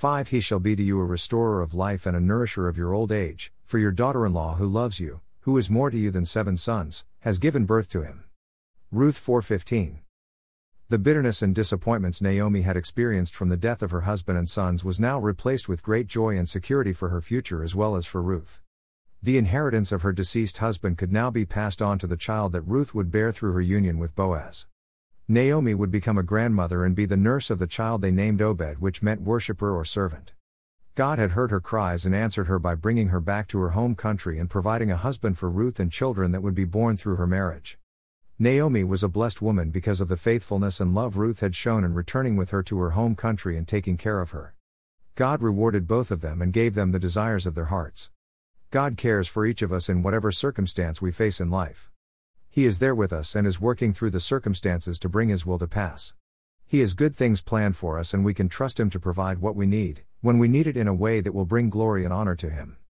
5 He shall be to you a restorer of life and a nourisher of your old age, for your daughter in law who loves you, who is more to you than seven sons, has given birth to him. Ruth 4:15 The bitterness and disappointments Naomi had experienced from the death of her husband and sons was now replaced with great joy and security for her future as well as for Ruth. The inheritance of her deceased husband could now be passed on to the child that Ruth would bear through her union with Boaz. Naomi would become a grandmother and be the nurse of the child they named Obed, which meant worshipper or servant. God had heard her cries and answered her by bringing her back to her home country and providing a husband for Ruth and children that would be born through her marriage. Naomi was a blessed woman because of the faithfulness and love Ruth had shown in returning with her to her home country and taking care of her. God rewarded both of them and gave them the desires of their hearts. God cares for each of us in whatever circumstance we face in life. He is there with us and is working through the circumstances to bring His will to pass. He has good things planned for us and we can trust Him to provide what we need, when we need it in a way that will bring glory and honor to Him.